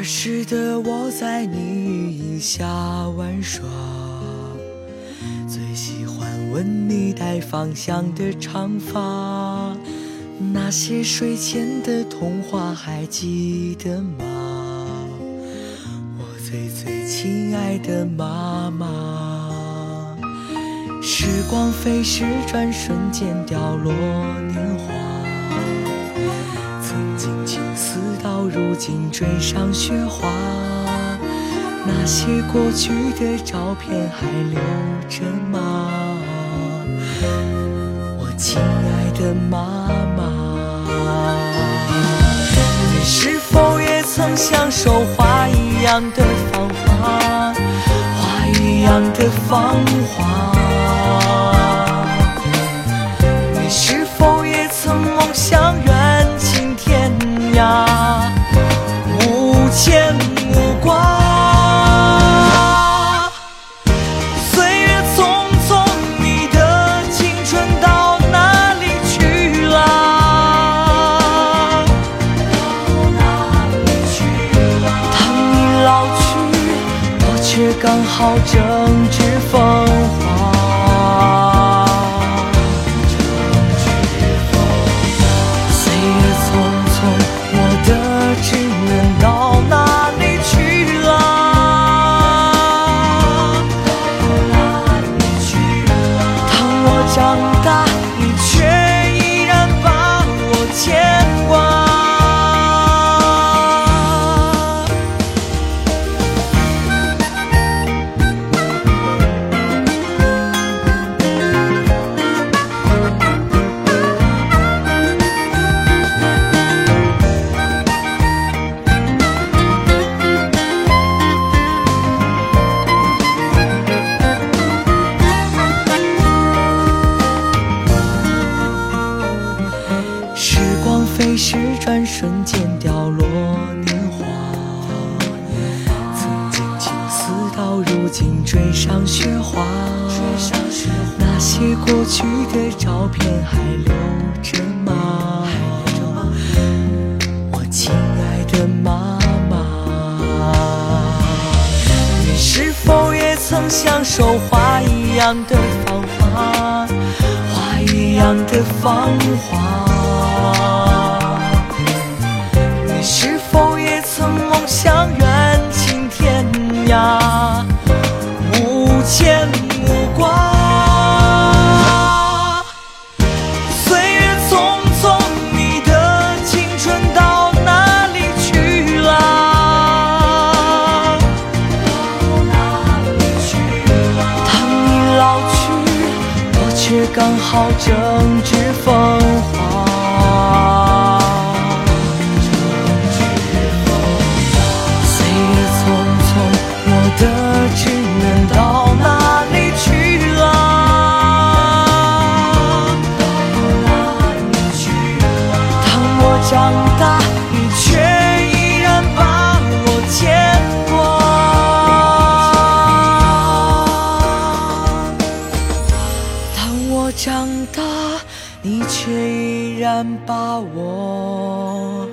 儿时的我在你羽翼下玩耍，吻你带芳香的长发。那些睡前的童话还记得吗？我最最亲爱的妈妈。时光飞逝，转瞬间掉落年华。曾经青丝到如今追上雪花，那些过去的照片还留着吗？的妈妈，你是否也曾享受花一样的芳华，花一样的芳华？刚好正值风光飞逝，转瞬间凋落年华。曾经青丝到如今追上雪花，那些过去的照片还留着吗？我亲爱的妈妈，你是否也曾享受花一样的芳华，花一样的芳华？好正值风华。长大，你却依然把我。